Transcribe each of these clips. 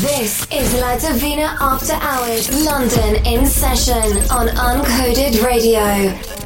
This is La Divina After Hours, London in session on Uncoded Radio.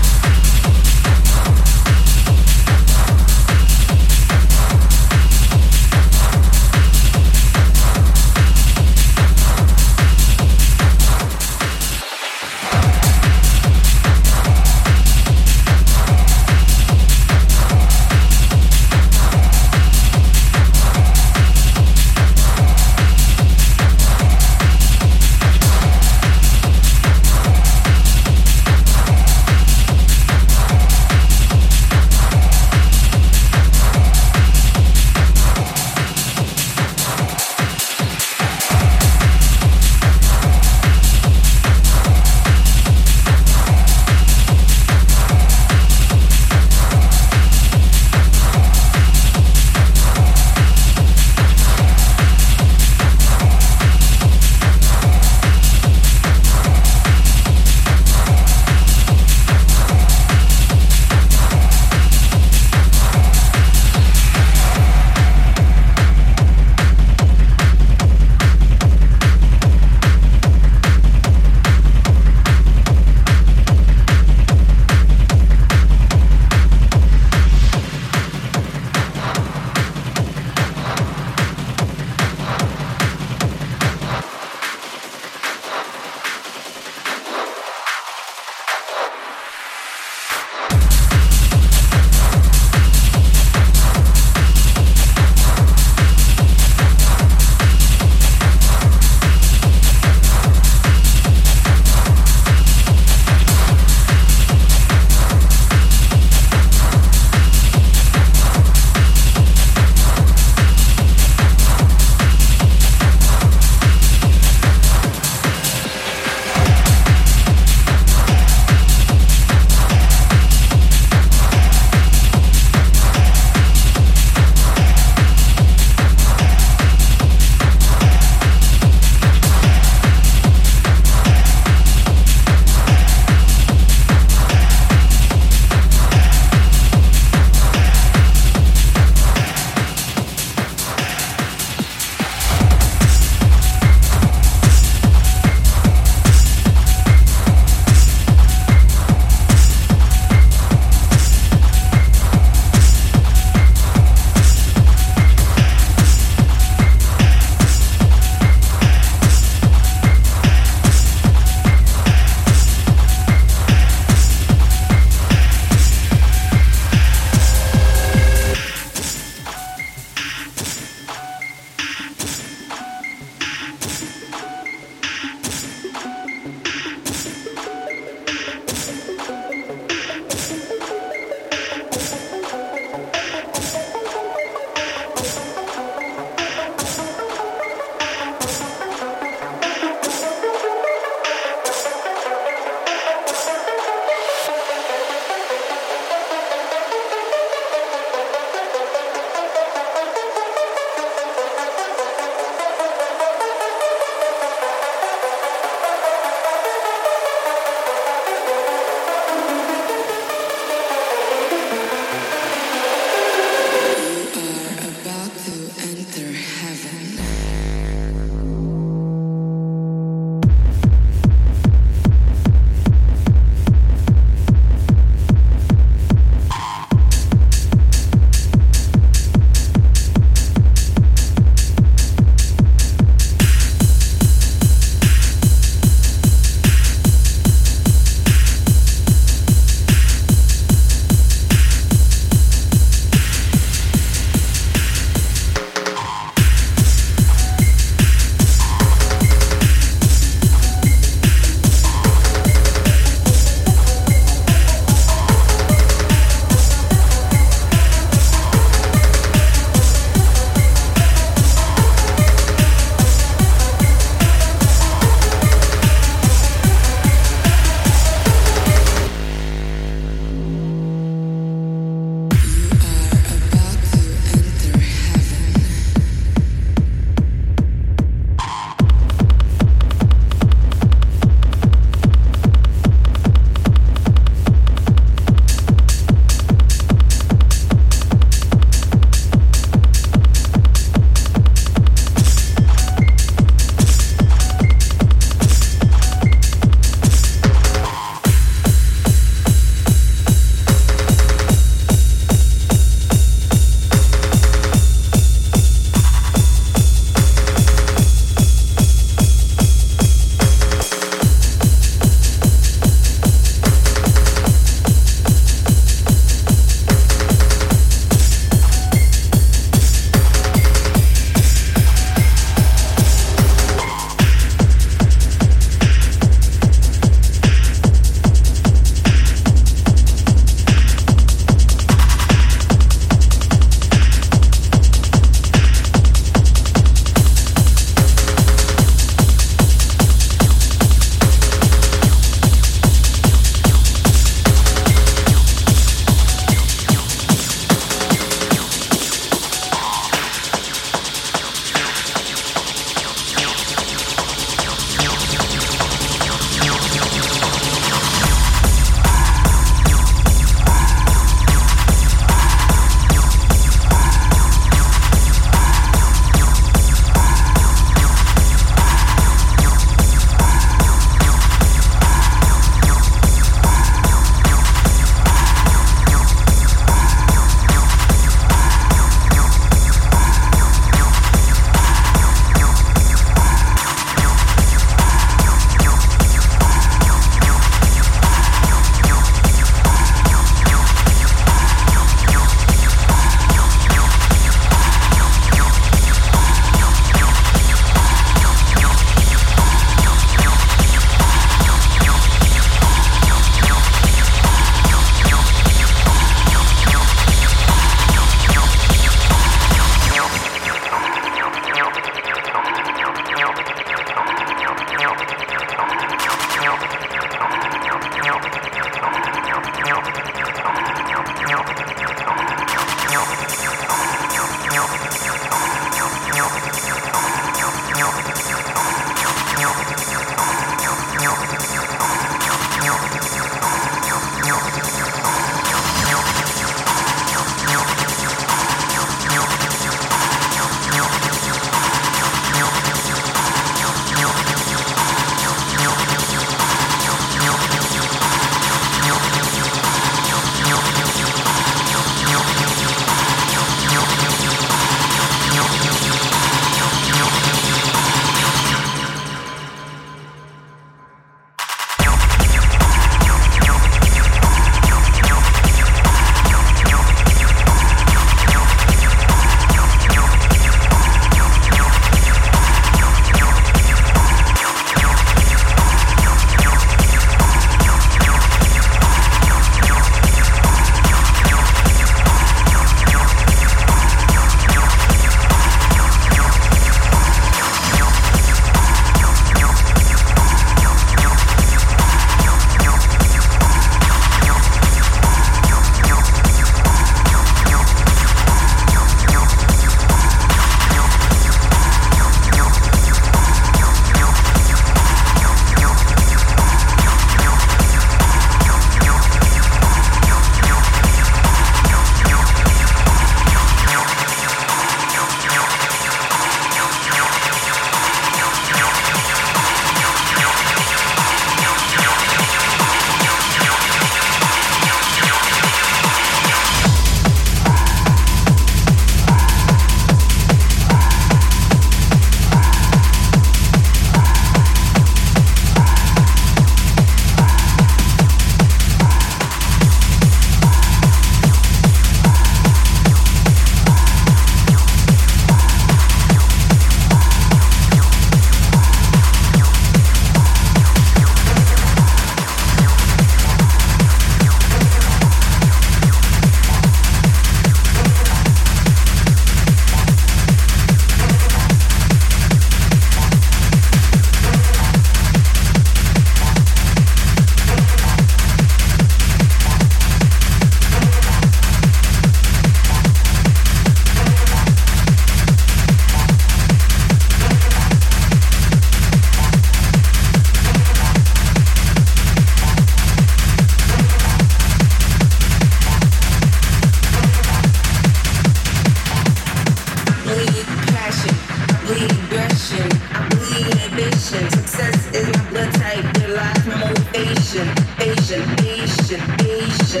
You.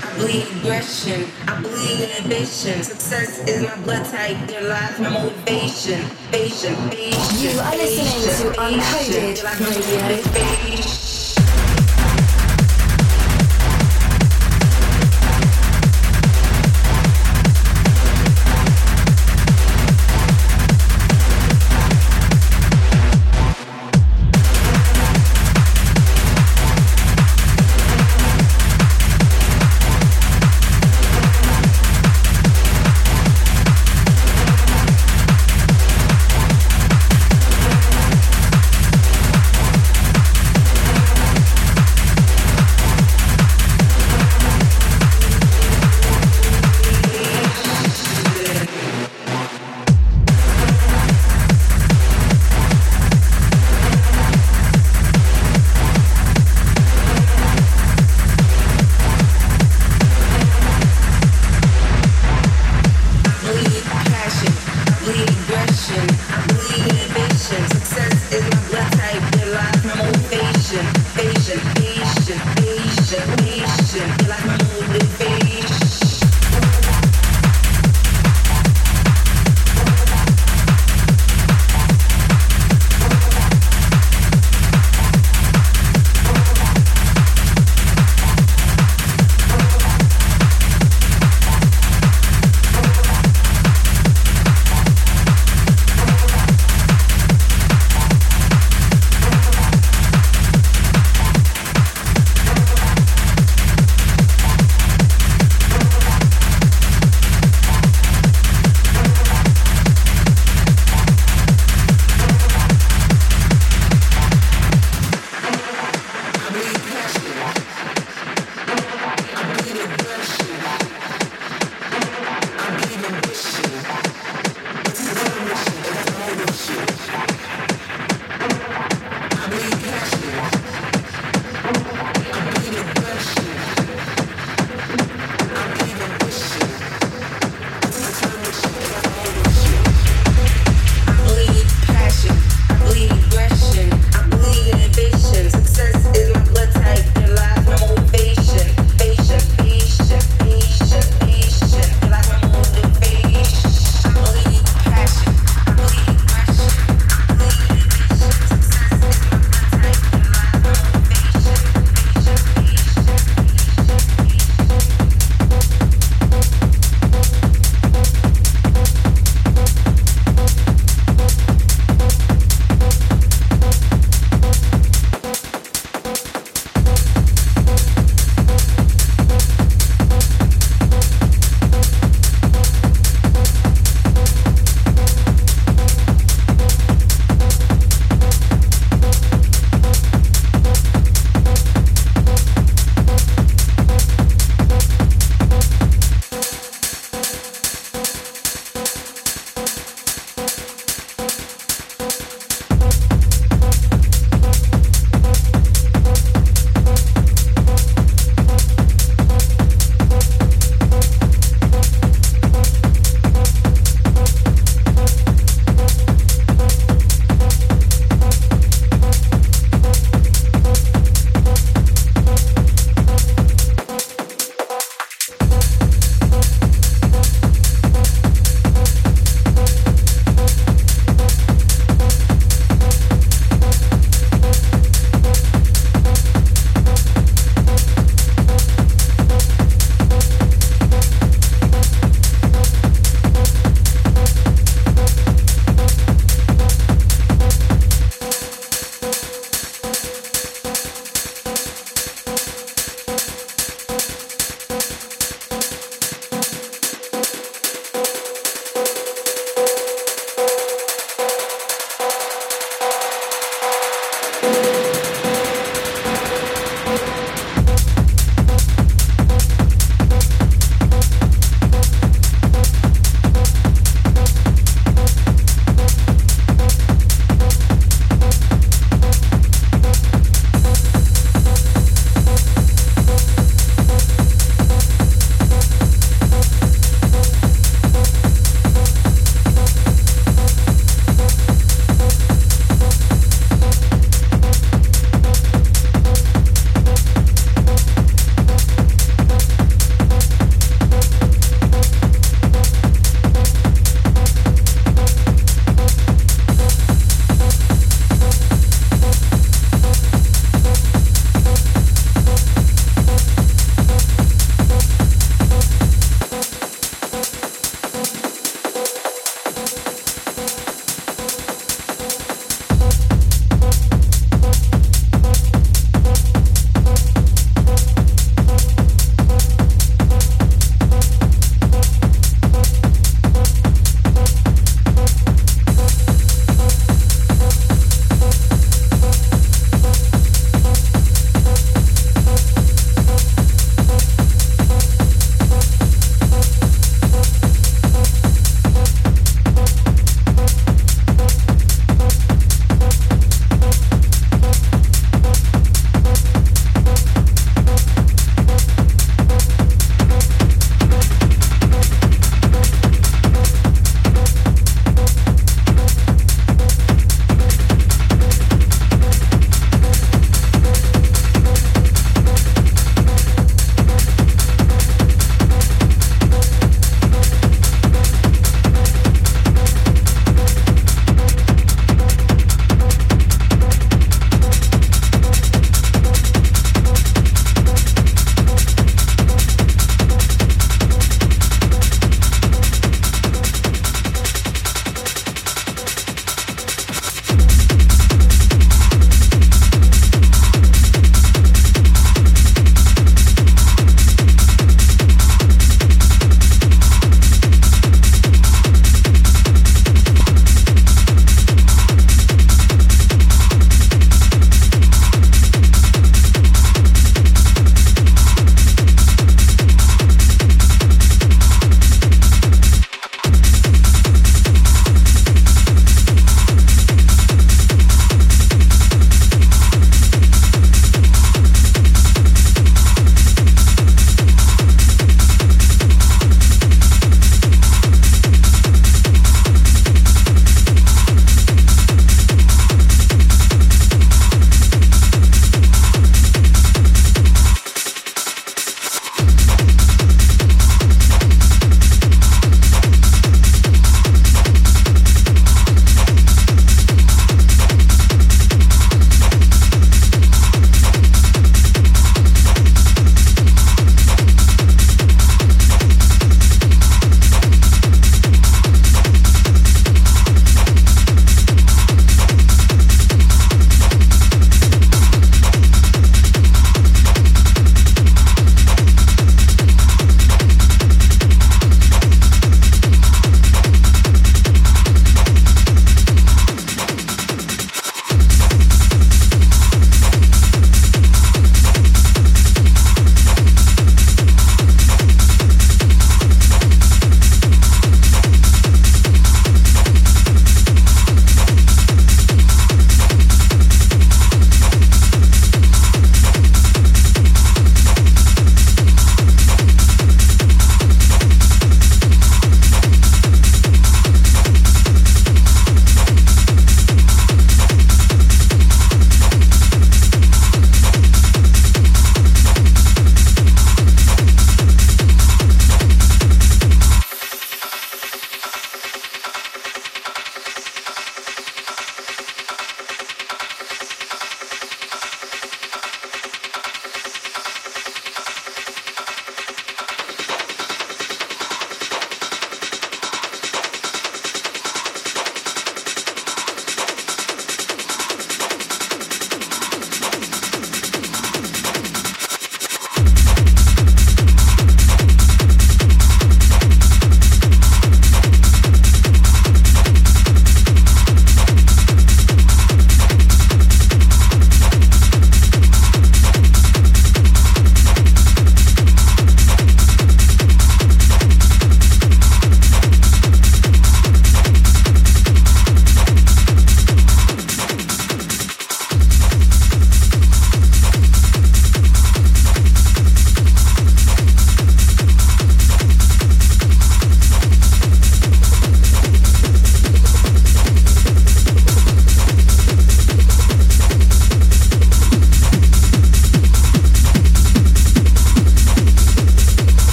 I aggression. I. Success is my blood type. There lies my motivation. Patient, patient. You are listening to Uncoded Radio.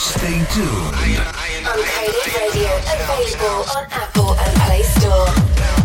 Stay tuned. Uncoded Radio, available on Apple and Play Store.